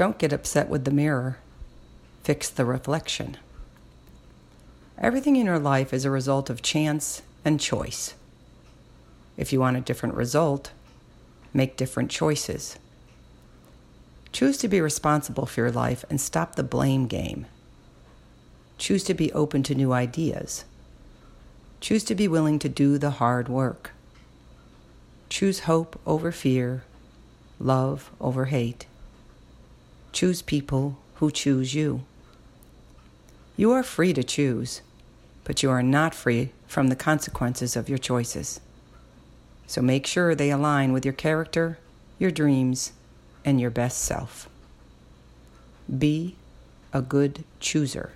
Don't get upset with the mirror, fix the reflection. Everything in your life is a result of chance and choice. If you want a different result, make different choices. Choose to be responsible for your life and stop the blame game. Choose to be open to new ideas. Choose to be willing to do the hard work. Choose hope over fear, love over hate. Choose people who choose you. You are free to choose, but you are not free from the consequences of your choices. So make sure they align with your character, your dreams, and your best self. Be a good chooser.